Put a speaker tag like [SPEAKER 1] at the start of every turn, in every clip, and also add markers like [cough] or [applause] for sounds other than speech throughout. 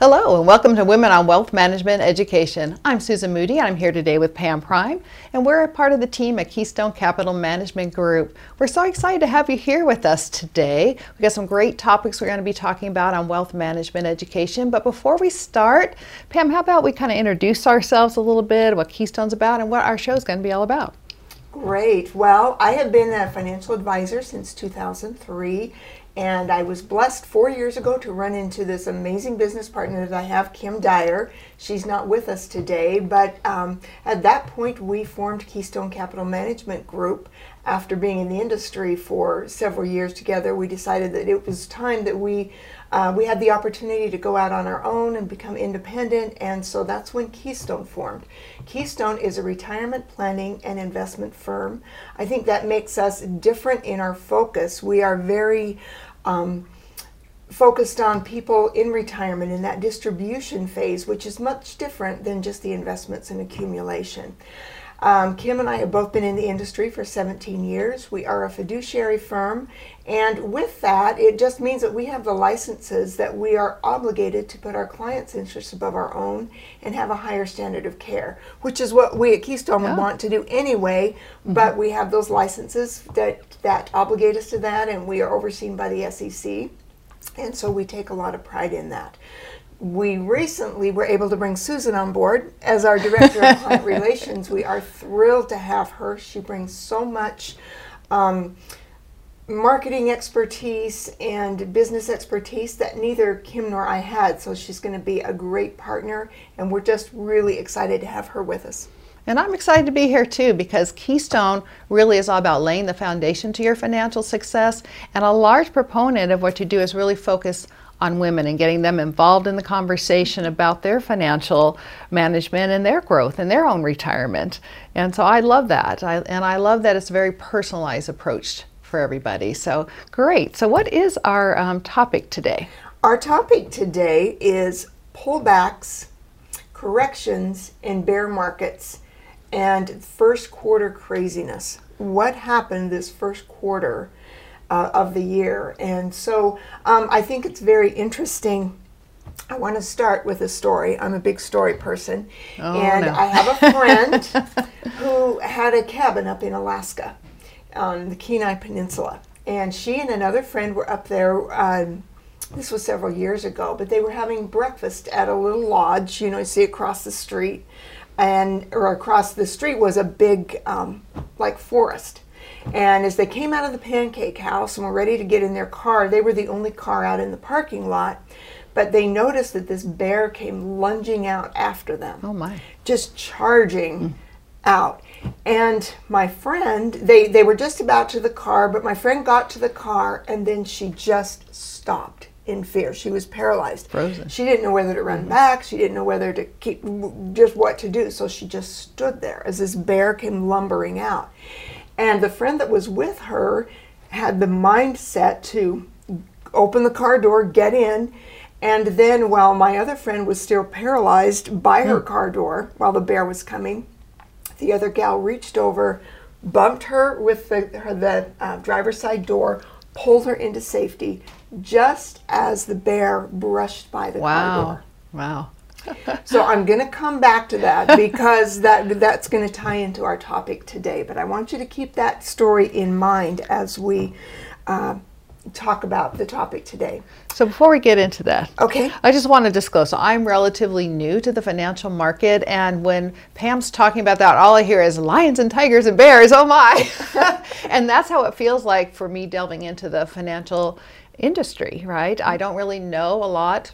[SPEAKER 1] Hello and welcome to Women on Wealth Management Education. I'm Susan Moody and I'm here today with Pam Prine and we're a part of the team at Keystone Capital Management Group. We're so excited to have you here with us today. We've got some great topics we're going to be talking about on wealth management education. But before we start, Pam, how about we kind of introduce ourselves a little bit, what Keystone's about and what our show is going to be all about?
[SPEAKER 2] Great. Well, I have been a financial advisor since 2003 and I was blessed four years ago to run into this amazing business partner that I have, Kim Dyer. She's not with us today, but um, at that point, we formed Keystone Capital Management Group. After being in the industry for several years together, we decided that it was time that we uh, we had the opportunity to go out on our own and become independent, and so that's when Keystone formed. Keystone is a retirement planning and investment firm. I think that makes us different in our focus. We are very um, focused on people in retirement in that distribution phase, which is much different than just the investments and accumulation. Um, Kim and I have both been in the industry for 17 years. We are a fiduciary firm, and with that, it just means that we have the licenses that we are obligated to put our clients' interests above our own and have a higher standard of care, which is what we at Keystone want to do anyway. Mm-hmm. But we have those licenses that that obligate us to that, and we are overseen by the SEC, and so we take a lot of pride in that we recently were able to bring Susan on board as our director of client [laughs] relations. We are thrilled to have her. She brings so much um, marketing expertise and business expertise that neither Kim nor I had. So she's going to be a great partner, and we're just really excited to have her with us.
[SPEAKER 1] And I'm excited to be here too because Keystone really is all about laying the foundation to your financial success. And a large proponent of what you do is really focus on women and getting them involved in the conversation about their financial management and their growth and their own retirement. And so I love that. I, and I love that it's a very personalized approach for everybody. So great. So, what is our um, topic today?
[SPEAKER 2] Our topic today is pullbacks, corrections, in bear markets, and first quarter craziness. What happened this first quarter? uh, of the year. And so um, I think it's very interesting. I want to start with a story. I'm a big story person. Oh, and no. I have a friend [laughs] who had a cabin up in Alaska on the Kenai Peninsula. And she and another friend were up there. Um, this was several years ago, but they were having breakfast at a little lodge, you know, you see across the street. And, or across the street was a big, um, like, forest and as they came out of the pancake house and were ready to get in their car, they were the only car out in the parking lot. But they noticed that this bear came lunging out after them.
[SPEAKER 1] Oh my.
[SPEAKER 2] Just charging mm. out. And my friend, they, they were just about to the car, but my friend got to the car and then she just stopped in fear. She was paralyzed.
[SPEAKER 1] Frozen.
[SPEAKER 2] She didn't know whether to run mm-hmm. back. She didn't know whether to keep, just what to do. So she just stood there as this bear came lumbering out. And the friend that was with her had the mindset to open the car door, get in, and then while my other friend was still paralyzed by her hmm. car door while the bear was coming, the other gal reached over, bumped her with the, her, the uh, driver's side door, pulled her into safety just as the bear brushed by the
[SPEAKER 1] wow.
[SPEAKER 2] car door.
[SPEAKER 1] Wow
[SPEAKER 2] so I'm going to come back to that [laughs] because that that's going to tie into our topic today. But I want you to keep that story in mind as we uh, talk about the topic today.
[SPEAKER 1] So before we get into that,
[SPEAKER 2] okay,
[SPEAKER 1] I just want to disclose. So I'm relatively new to the financial market, and when Pam's talking about that, all I hear is lions and tigers and bears. Oh my! [laughs] and that's how it feels like for me delving into the financial industry. Right? I don't really know a lot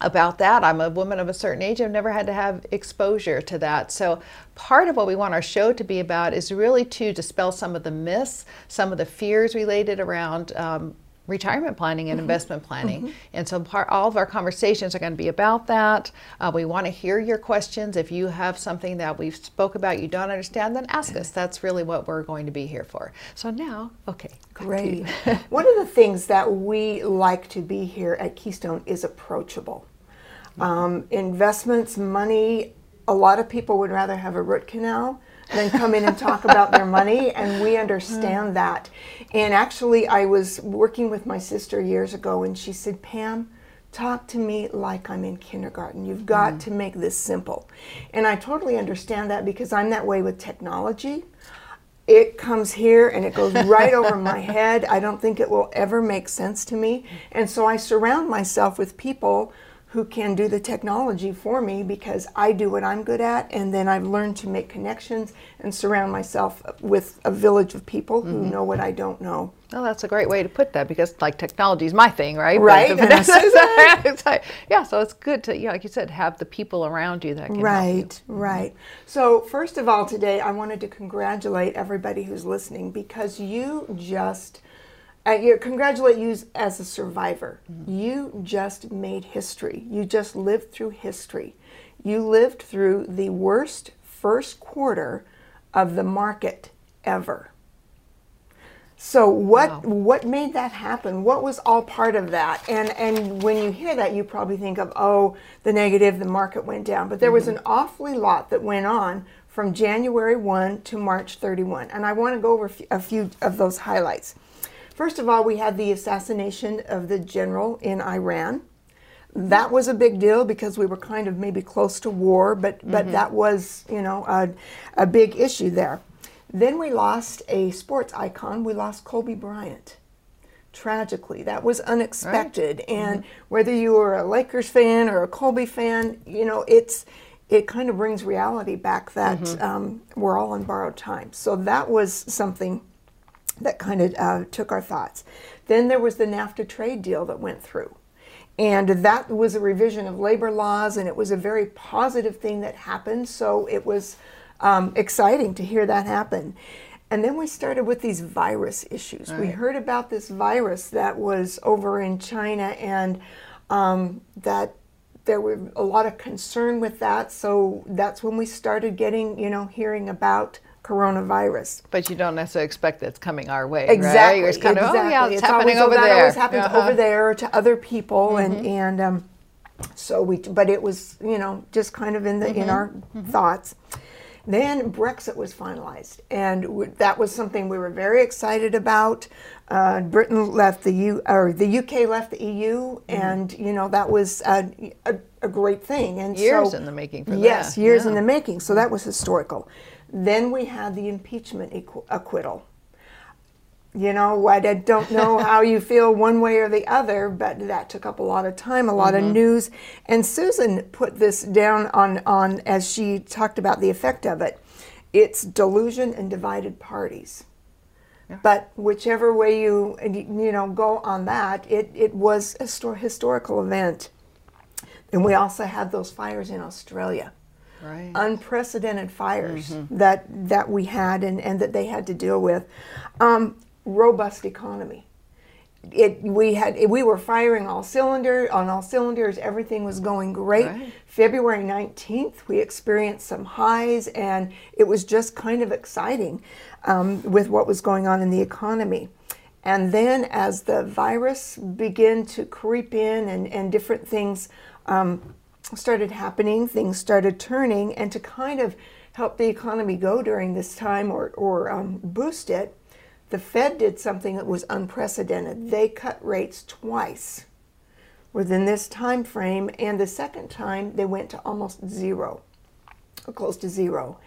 [SPEAKER 1] about that. I'm a woman of a certain age. I've never had to have exposure to that. So, part of what we want our show to be about is really to dispel some of the myths, some of the fears related around um, retirement planning and mm-hmm. investment planning. Mm-hmm. And so, part, all of our conversations are going to be about that. Uh, we want to hear your questions. If you have something that we've spoke about you don't understand, then ask us. That's really what we're going to be here for. So now, okay,
[SPEAKER 2] great. [laughs] One of the things that we like to be here at Keystone is approachable. Um, investments, money, a lot of people would rather have a root canal than come in and talk about their money, and we [laughs] understand hmm. that. And actually, I was working with my sister years ago, and she said, Pam, talk to me like I'm in kindergarten. You've got
[SPEAKER 1] Mm-hmm.
[SPEAKER 2] to make this simple. And I totally understand that because I'm that way with technology. It comes here and it goes right over [laughs] my head. I don't think it will ever make sense to me. And so I surround myself with people who can do the technology for me because I do what I'm good at. And then I've learned to make connections and surround myself with a village of people who
[SPEAKER 1] Mm-hmm.
[SPEAKER 2] know what I don't know.
[SPEAKER 1] Well, that's a great way to put that because, like, technology is my thing, right?
[SPEAKER 2] Right,
[SPEAKER 1] but
[SPEAKER 2] and so is that.
[SPEAKER 1] it's like- yeah, so it's good to, yeah, like you said, have the people around you that can help you.
[SPEAKER 2] Right, right. So, first of all, today I wanted to congratulate everybody who's listening because you just, congratulate you as a survivor. Mm-hmm. You just made history. You just lived through history. You lived through the worst first quarter of the market ever. So what
[SPEAKER 1] Wow.
[SPEAKER 2] what made that happen? What was all part of that? And and when you hear that, you probably think of oh, the negative, the market went down. But there was mm-hmm. an awfully lot that went on from January 1 to March 31. And I want to go over a few of those highlights. First of all, we had the assassination of the general in Iran. That was a big deal because we were kind of maybe close to war, but but mm-hmm. that was you know a, a big issue there. Then we lost a sports icon. We lost Kobe Bryant. Tragically, that was unexpected. And mm-hmm. whether you were a Lakers fan or a Kobe fan, you know it's it kind of brings reality back that mm-hmm. um, we're all on borrowed time. So that was something that kind of uh, took our thoughts. Then there was the NAFTA trade deal that went through. And that was a revision of labor laws, and it was a very positive thing that happened. So it was um, exciting to hear that happen. And then we started with these virus issues. We heard about this virus that was over in China, and um, that there were a lot of concern with that. So that's when we started getting, you know, hearing about coronavirus.
[SPEAKER 1] But you don't necessarily expect that it's coming our way,
[SPEAKER 2] Exactly.
[SPEAKER 1] right? You're kind
[SPEAKER 2] exactly.
[SPEAKER 1] of, oh, yeah, it's, happening
[SPEAKER 2] always,
[SPEAKER 1] over
[SPEAKER 2] that
[SPEAKER 1] there.
[SPEAKER 2] always happens
[SPEAKER 1] Uh-huh.
[SPEAKER 2] over there to other people, and and um, so we. But it was you know just kind of in the in our thoughts. Then Brexit was finalized, and w- that was something we were very excited about. Uh, Britain left the U, or the UK left the EU, and you know that was a, a, a great thing. And
[SPEAKER 1] Years
[SPEAKER 2] so,
[SPEAKER 1] in the making for
[SPEAKER 2] yes,
[SPEAKER 1] that,
[SPEAKER 2] years in the making. So that was historical. Then we had the impeachment acqu- acquittal you know, I don't know [laughs] how you feel one way or the other, but that took up a lot of time, a lot
[SPEAKER 1] Mm-hmm.
[SPEAKER 2] of news. And Susan put this down on, on as she talked about the effect of it. It's delusion and divided parties. But whichever way you you know go on that, it, it was a histor- historical event. And we also had those fires in Australia
[SPEAKER 1] Right.
[SPEAKER 2] unprecedented fires
[SPEAKER 1] Mm-hmm.
[SPEAKER 2] that that we had and, and that they had to deal with. Um, robust economy. It we had we were firing all cylinder on all cylinders. Everything was going great.
[SPEAKER 1] Right.
[SPEAKER 2] February nineteenth, we experienced some highs, and it was just kind of exciting um, with what was going on in the economy. And then, as the virus began to creep in and, and different things um, started happening, things started turning, and to kind of help the economy go during this time or, or um, boost it, the Fed did something that was unprecedented. They cut rates twice within this time frame, and the second time they went to almost zero, or close to zero.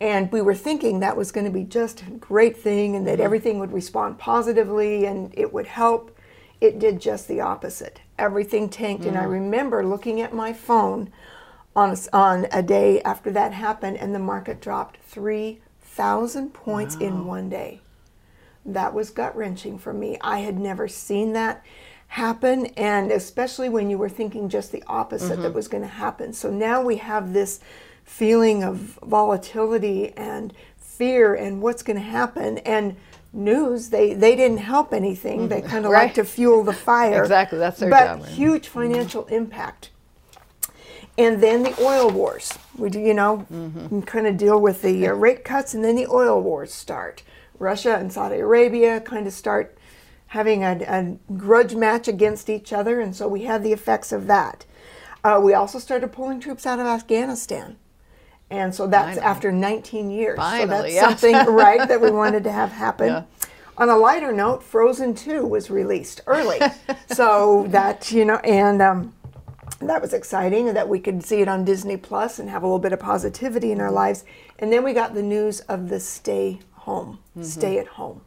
[SPEAKER 2] And we were thinking that was going to be just a great thing and that everything would respond positively and it would help. It did just the opposite. Everything tanked. And I mm. remember looking at my phone on a, on a day after that happened, and the market dropped 3,000 points in one day that was gut wrenching for me. I had never seen that happen, and especially when you were thinking just the opposite that mm-hmm. was going to happen. So now we have this feeling of volatility and fear and what's going to happen. And news, they, they didn't help anything. They kind of
[SPEAKER 1] Right.
[SPEAKER 2] like to fuel the [laughs] fire.
[SPEAKER 1] Exactly, that's their
[SPEAKER 2] but
[SPEAKER 1] job, right?
[SPEAKER 2] huge financial impact. And then the oil wars. We do, you know, kind of deal with the uh, rate cuts, and then the oil wars start. Russia and Saudi Arabia kind of start having a, a grudge match against each other, and so we had the effects of that. Uh, we also started pulling troops out of Afghanistan. And so that's
[SPEAKER 1] Finally.
[SPEAKER 2] after 19 years. so
[SPEAKER 1] Finally,
[SPEAKER 2] that's
[SPEAKER 1] yes.
[SPEAKER 2] something, [laughs] right, that we wanted to have happen.
[SPEAKER 1] Yeah.
[SPEAKER 2] On a lighter note, Frozen 2 was released early. [laughs] so that, you know, and um, that was exciting that we could see it on Disney Plus and have a little bit of positivity in our lives. And then we got the news of the stay home, mm-hmm. stay at home.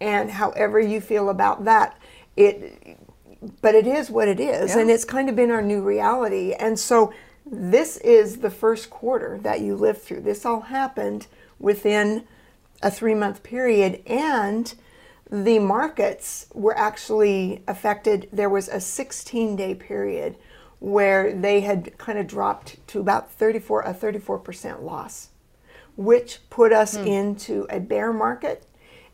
[SPEAKER 2] And however you feel about that, it but it is what it is yeah. and it's kind of been our new reality. And so this is the first quarter that you lived through. This all happened within a 3-month period and the markets were actually affected. There was a 16 day period where they had kind of dropped to about 34 a 34% loss, which put us hmm. into a bear market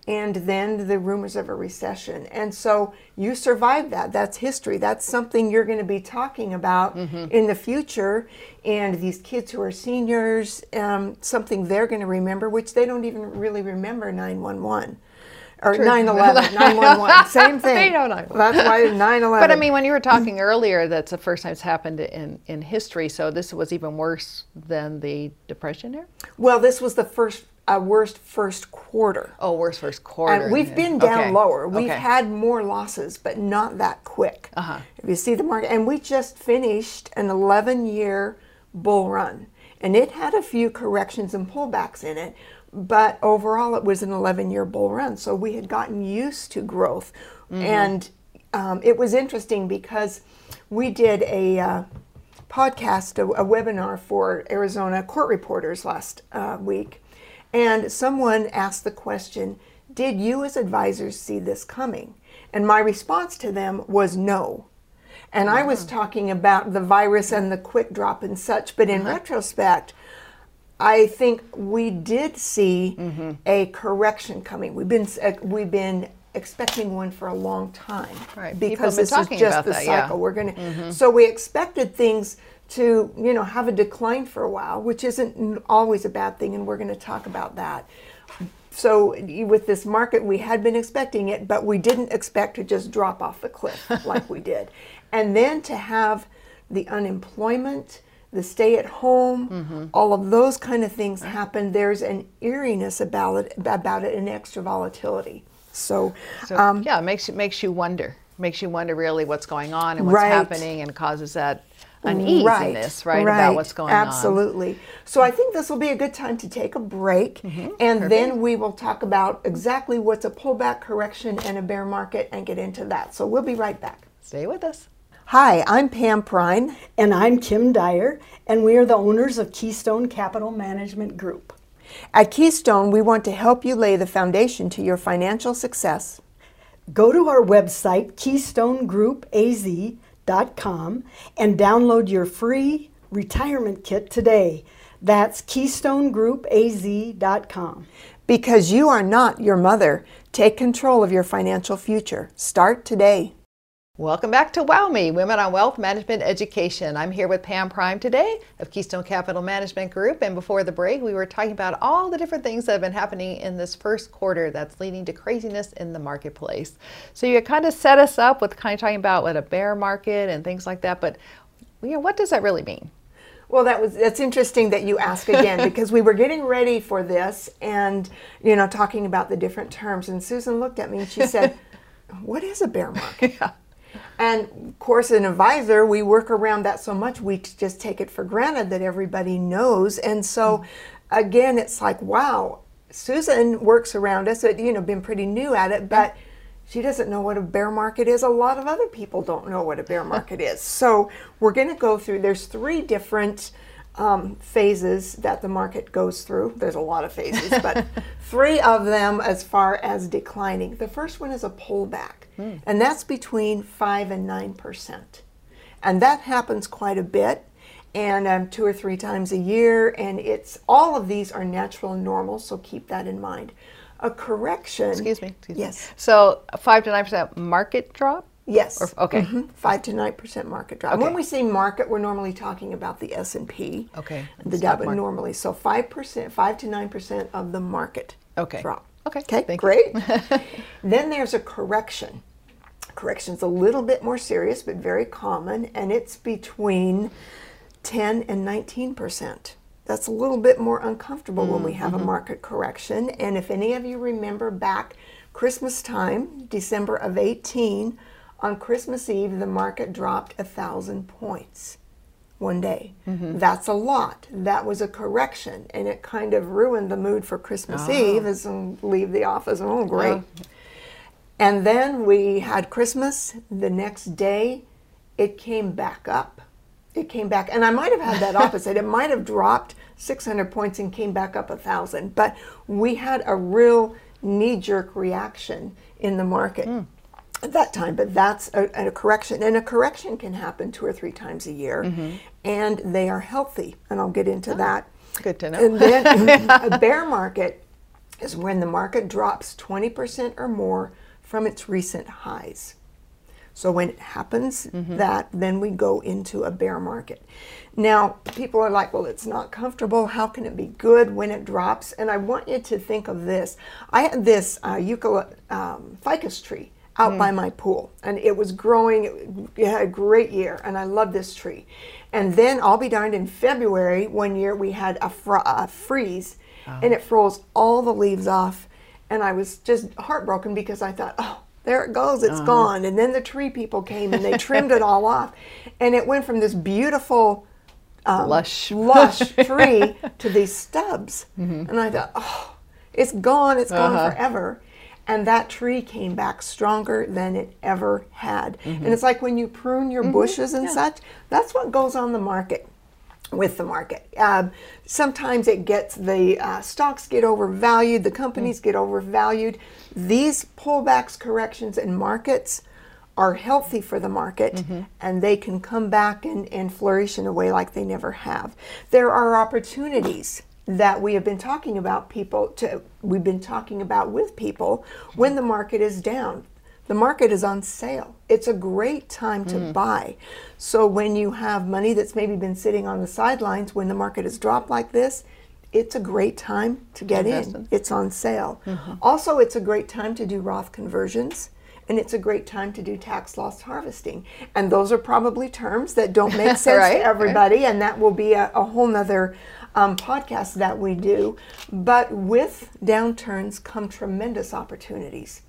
[SPEAKER 2] and then the rumors of a recession. And so you survived that. That's history. That's something you're going to be talking about mm-hmm. in the future. And these kids who are seniors, um, something they're going to remember, which they don't even really remember 911 or 9/11, 911, [laughs] same thing. they don't know. That's why 9/11.
[SPEAKER 1] But I mean, when you were talking earlier, that's the first time it's happened in in history. So this was even worse than the depression era.
[SPEAKER 2] Well, this was the first a worst first quarter.
[SPEAKER 1] Oh, worst first quarter.
[SPEAKER 2] And we've been down okay. lower. We've okay. had more losses, but not that quick. Uh-huh. If you see the market, and we just finished an 11 year bull run, and it had a few corrections and pullbacks in it, but overall it was an 11 year bull run. So we had gotten used to growth. Mm-hmm. And um, it was interesting because we did a uh, podcast, a, a, webinar for Arizona court reporters last uh, week. And someone asked the question Did you, as advisors, see this coming? And my response to them was no. And I was talking about the virus and the quick drop and such, but in uh-huh. retrospect, I think we did see mm-hmm. a correction coming. We've been uh, we've been expecting one for a long time
[SPEAKER 1] right.
[SPEAKER 2] because
[SPEAKER 1] this
[SPEAKER 2] is just the
[SPEAKER 1] that,
[SPEAKER 2] cycle.
[SPEAKER 1] Yeah.
[SPEAKER 2] We're going to mm-hmm. so we expected things to you know have a decline for a while, which isn't always a bad thing, and we're going to talk about that. So with this market, we had been expecting it, but we didn't expect to just drop off the cliff [laughs] like we did, and then to have the unemployment the stay at home, mm-hmm. all of those kind of things happen. There's an eeriness about it, about it, and extra volatility. So,
[SPEAKER 1] so um, yeah, it makes it makes you wonder, makes you wonder really what's going on and what's right. happening, and causes that uneasiness, right, right, right, about what's going
[SPEAKER 2] Absolutely. on. Absolutely. So I think this will be a good time to take a break, mm-hmm. and Perfect. then we will talk about exactly what's a pullback correction and a bear market, and get into that. So we'll be right back.
[SPEAKER 1] Stay with us.
[SPEAKER 2] Hi, I'm Pam Prine.
[SPEAKER 3] And I'm Kim Dyer, and we are the owners of Keystone Capital Management Group.
[SPEAKER 2] At Keystone, we want to help you lay the foundation to your financial success.
[SPEAKER 3] Go to our website, keystonegroupaz.com, and download your free retirement kit today. That's keystonegroupaz.com.
[SPEAKER 2] Because you are not your mother. Take control of your financial future. Start today.
[SPEAKER 1] Welcome back to Wow Me, Women on Wealth Management Education. I'm here with Pam Prine today of Keystone Capital Management Group. And before the break, we were talking about all the different things that have been happening in this first quarter that's leading to craziness in the marketplace. So you kind of set us up with kind of talking about what a bear market and things like that. But you know, what does that really mean?
[SPEAKER 2] Well, that was that's interesting that you ask again [laughs] because we were getting ready for this and you know talking about the different terms and Susan looked at me and she said, [laughs] "What is a bear market?" Yeah. And of course, an advisor, we work around that so much, we just take it for granted that everybody knows. And so, mm-hmm. again, it's like, wow, Susan works around us, you know, been pretty new at it, but [laughs] she doesn't know what a bear market is. A lot of other people don't know what a bear market is. So, we're going to go through, there's three different um, phases that the market goes through. There's a lot of phases, [laughs] but three of them as far as declining. The first one is a pullback, mm. and that's between 5 and 9%. And that happens quite a bit and um, two or three times a year and it's all of these are natural and normal so keep that in mind a correction
[SPEAKER 1] excuse me excuse
[SPEAKER 2] yes
[SPEAKER 1] me. so 5 to 9% market drop
[SPEAKER 2] Yes.
[SPEAKER 1] Or, okay. Mm-hmm.
[SPEAKER 2] Five to nine percent market drop. Okay. when we say market, we're normally talking about the S and P.
[SPEAKER 1] Okay.
[SPEAKER 2] The Dow, normally. So five percent, five to nine percent of the market
[SPEAKER 1] okay.
[SPEAKER 2] drop.
[SPEAKER 1] Okay.
[SPEAKER 2] Okay.
[SPEAKER 1] Thank
[SPEAKER 2] great. [laughs] then there's a correction. Correction's is a little bit more serious, but very common, and it's between ten and nineteen percent. That's a little bit more uncomfortable mm-hmm. when we have a mm-hmm. market correction. And if any of you remember back Christmas time, December of 18, on Christmas Eve, the market dropped a thousand points one day. Mm-hmm. That's a lot. That was a correction, and it kind of ruined the mood for Christmas oh. Eve as leave the office. Oh, great. Oh. And then we had Christmas. The next day, it came back up. It came back, and I might have had that [laughs] opposite. it might have dropped 600 points and came back up a thousand. But we had a real knee-jerk reaction in the market. Mm at that time, but that's a, a, correction. And a correction can happen two or three times a year, mm-hmm. and they are healthy. And I'll get into oh, that.
[SPEAKER 1] Good to know.
[SPEAKER 2] And then [laughs] a bear market is when the market drops 20% or more from its recent highs. So when it happens, mm-hmm. that then we go into a bear market. Now, people are like, well, it's not comfortable. How can it be good when it drops? And I want you to think of this. I had this uh, eucalyptus um, ficus tree out mm. by my pool. And it was growing, it had a great year, and I love this tree. And then I'll be darned in February, one year we had a, fr- a freeze, oh. and it froze all the leaves off. And I was just heartbroken because I thought, oh, there it goes, it's uh-huh. gone. And then the tree people came and they trimmed it all off. And it went from this beautiful,
[SPEAKER 1] um, lush,
[SPEAKER 2] lush [laughs] tree to these stubs. Mm-hmm. And I thought, oh, it's gone, it's uh-huh. gone forever and that tree came back stronger than it ever had. Mm-hmm. And it's like when you prune your mm-hmm. bushes and yeah. such, that's what goes on the market with the market. Uh, sometimes it gets the uh, stocks get overvalued, the companies mm-hmm. get overvalued. These pullbacks, corrections, and markets are healthy for the market mm-hmm. and they can come back and, and flourish in a way like they never have. There are opportunities that we have been talking about people to we've been talking about with people when the market is down the market is on sale it's a great time to mm. buy so when you have money that's maybe been sitting on the sidelines when the market has dropped like this it's a great time to get in it's on sale mm-hmm. also it's a great time to do roth conversions and it's a great time to do tax loss harvesting. And those are probably terms that don't make [laughs] sense right, to everybody, right. and that will be a, a whole nother um, podcasts that we do. But with downturns come tremendous opportunities.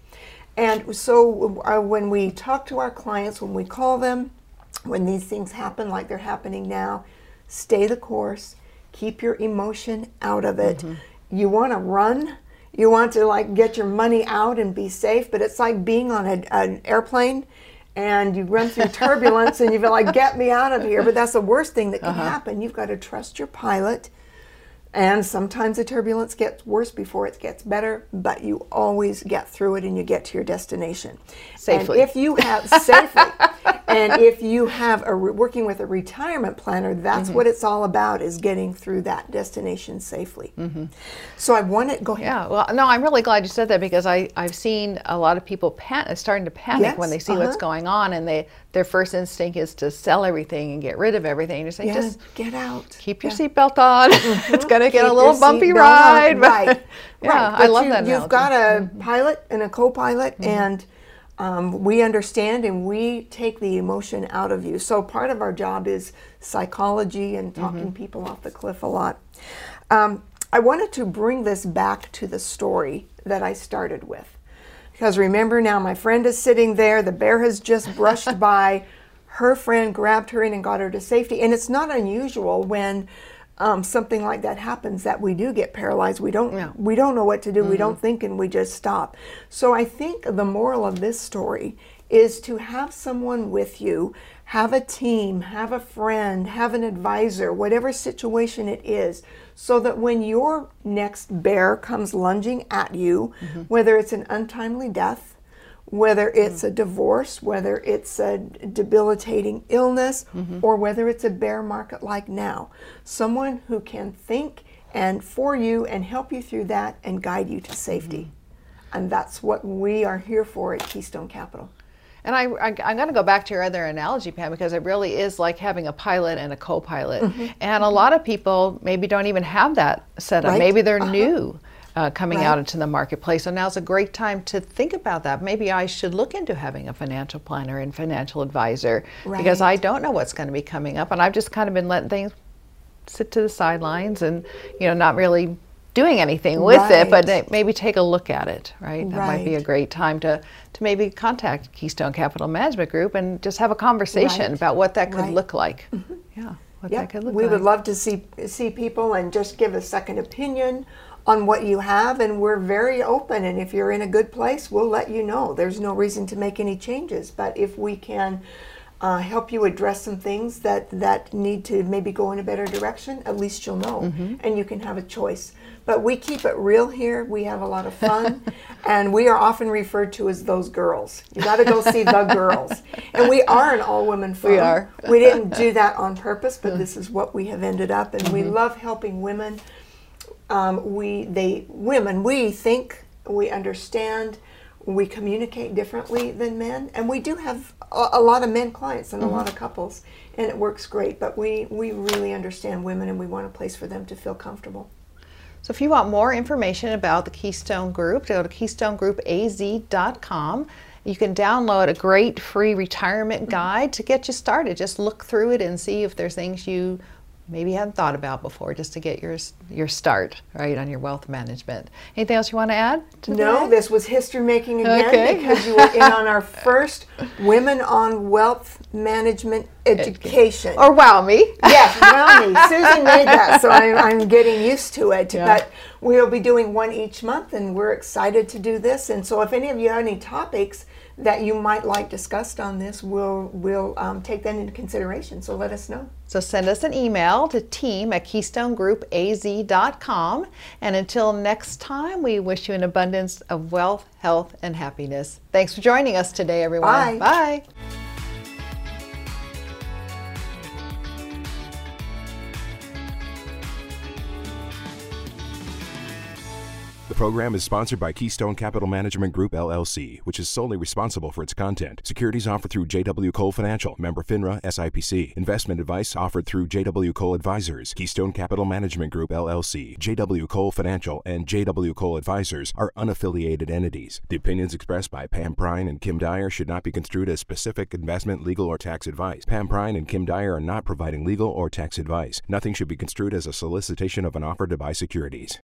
[SPEAKER 2] And so uh, when we talk to our clients, when we call them, when these things happen like they're happening now, stay the course, keep your emotion out of it. Mm-hmm. You want to run, you want to like get your money out and be safe, but it's like being on a, an airplane and you run through turbulence and you feel like get me out of here but that's the worst thing that can uh-huh. happen you've got to trust your pilot and sometimes the turbulence gets worse before it gets better, but you always get through it and you get to your destination
[SPEAKER 1] safely.
[SPEAKER 2] And if you have [laughs] safely, and if you have a working with a retirement planner, that's mm-hmm. what it's all about: is getting through that destination safely. Mm-hmm. So I want to go ahead.
[SPEAKER 1] Yeah, well, no, I'm really glad you said that because I I've seen a lot of people pan- starting to panic yes, when they see uh-huh. what's going on, and they their first instinct is to sell everything and get rid of everything. And you say, yeah, just
[SPEAKER 2] get out.
[SPEAKER 1] Keep your yeah. seatbelt on. Mm-hmm. [laughs] it's going to get a little bumpy ride. [laughs]
[SPEAKER 2] right.
[SPEAKER 1] yeah, right. I love you, that.
[SPEAKER 2] You've got a mm-hmm. pilot and a co-pilot, mm-hmm. and um, we understand and we take the emotion out of you. So part of our job is psychology and talking mm-hmm. people off the cliff a lot. Um, I wanted to bring this back to the story that I started with. Because remember now, my friend is sitting there, the bear has just brushed [laughs] by, her friend grabbed her in and got her to safety. And it's not unusual when um, something like that happens that we do get paralyzed. We don't yeah. we don't know what to do. Mm-hmm. We don't think and we just stop. So I think the moral of this story is to have someone with you, have a team, have a friend, have an advisor, whatever situation it is, so that when your next bear comes lunging at you, mm-hmm. whether it's an untimely death, whether it's a divorce, whether it's a debilitating illness, mm-hmm. or whether it's a bear market like now. Someone who can think and for you and help you through that and guide you to safety. Mm-hmm. And that's what we are here for at Keystone Capital.
[SPEAKER 1] And I, I, am going to go back to your other analogy, Pam, because it really is like having a pilot and a co pilot. Mm-hmm. And a lot of people maybe don't even have that set up. Right? Maybe they're uh-huh. new uh, coming right. out into the marketplace. So now's a great time to think about that. Maybe I should look into having a financial planner and financial advisor right. because I don't know what's going to be coming up, and I've just kind of been letting things sit to the sidelines and you know not really doing anything with it, but maybe take a look at it, right? That might be a great time to, to maybe contact Keystone Capital Management Group and just have a conversation
[SPEAKER 2] Right.
[SPEAKER 1] about what that could
[SPEAKER 2] Right.
[SPEAKER 1] Look like. Yeah, what
[SPEAKER 2] Yeah,
[SPEAKER 1] that could look
[SPEAKER 2] we
[SPEAKER 1] like.
[SPEAKER 2] would love to see see people and just give a second opinion on what you have, and we're very open. And if you're in a good place, we'll let you know. There's no reason to make any changes, but if we can uh, help you address some things that that need to maybe go in a better direction, at least you'll know,
[SPEAKER 1] Mm-hmm.
[SPEAKER 2] and you can have a choice. But we keep it real here. We have a lot of fun, [laughs] and we are often referred to as those girls. You got to go see the [laughs] girls, and we are an all-women firm.
[SPEAKER 1] We are.
[SPEAKER 2] We didn't do that on purpose, but this is what we have ended up, and we love helping women. Um, we, they, women, we think, we understand, we communicate differently than men, and we do have a, a lot of men clients and a lot of couples, and it works great. But we, we really understand women, and we want a place for them to feel comfortable.
[SPEAKER 1] So if you want more information about the Keystone Group, go to keystonegroupaz.com. You can download a great free retirement guide to get you started. Just look through it and see if there's things you maybe hadn't thought about before just to get your your start right on your wealth management. Anything else you want to add? To
[SPEAKER 2] No,
[SPEAKER 1] that?
[SPEAKER 2] this was history making again
[SPEAKER 1] Okay.
[SPEAKER 2] because you were in on our [laughs] first Women on Wealth Management Education.
[SPEAKER 1] Or wow me.
[SPEAKER 2] Yes, brownie. [laughs] Susan made that, so I'm, I'm getting used to it.
[SPEAKER 1] Yeah.
[SPEAKER 2] But we'll be doing one each month, and we're excited to do this. And so, if any of you have any topics that you might like discussed on this, we'll we'll um, take that into consideration. So let us know.
[SPEAKER 1] So send us an email to team at keystonegroupaz.com. And until next time, we wish you an abundance of wealth, health, and happiness. Thanks for joining us today, everyone.
[SPEAKER 2] Bye.
[SPEAKER 1] Bye.
[SPEAKER 4] Program is sponsored by Keystone Capital Management Group LLC, which is solely responsible for its content. Securities offered through JW Cole Financial, member FINRA SIPC. Investment advice offered through JW Cole Advisors. Keystone Capital Management Group LLC, JW Cole Financial, and JW Cole Advisors are unaffiliated entities. The opinions expressed by Pam Prine and Kim Dyer should not be construed as specific investment, legal, or tax advice. Pam Prine and Kim Dyer are not providing legal or tax advice. Nothing should be construed as a solicitation of an offer to buy securities.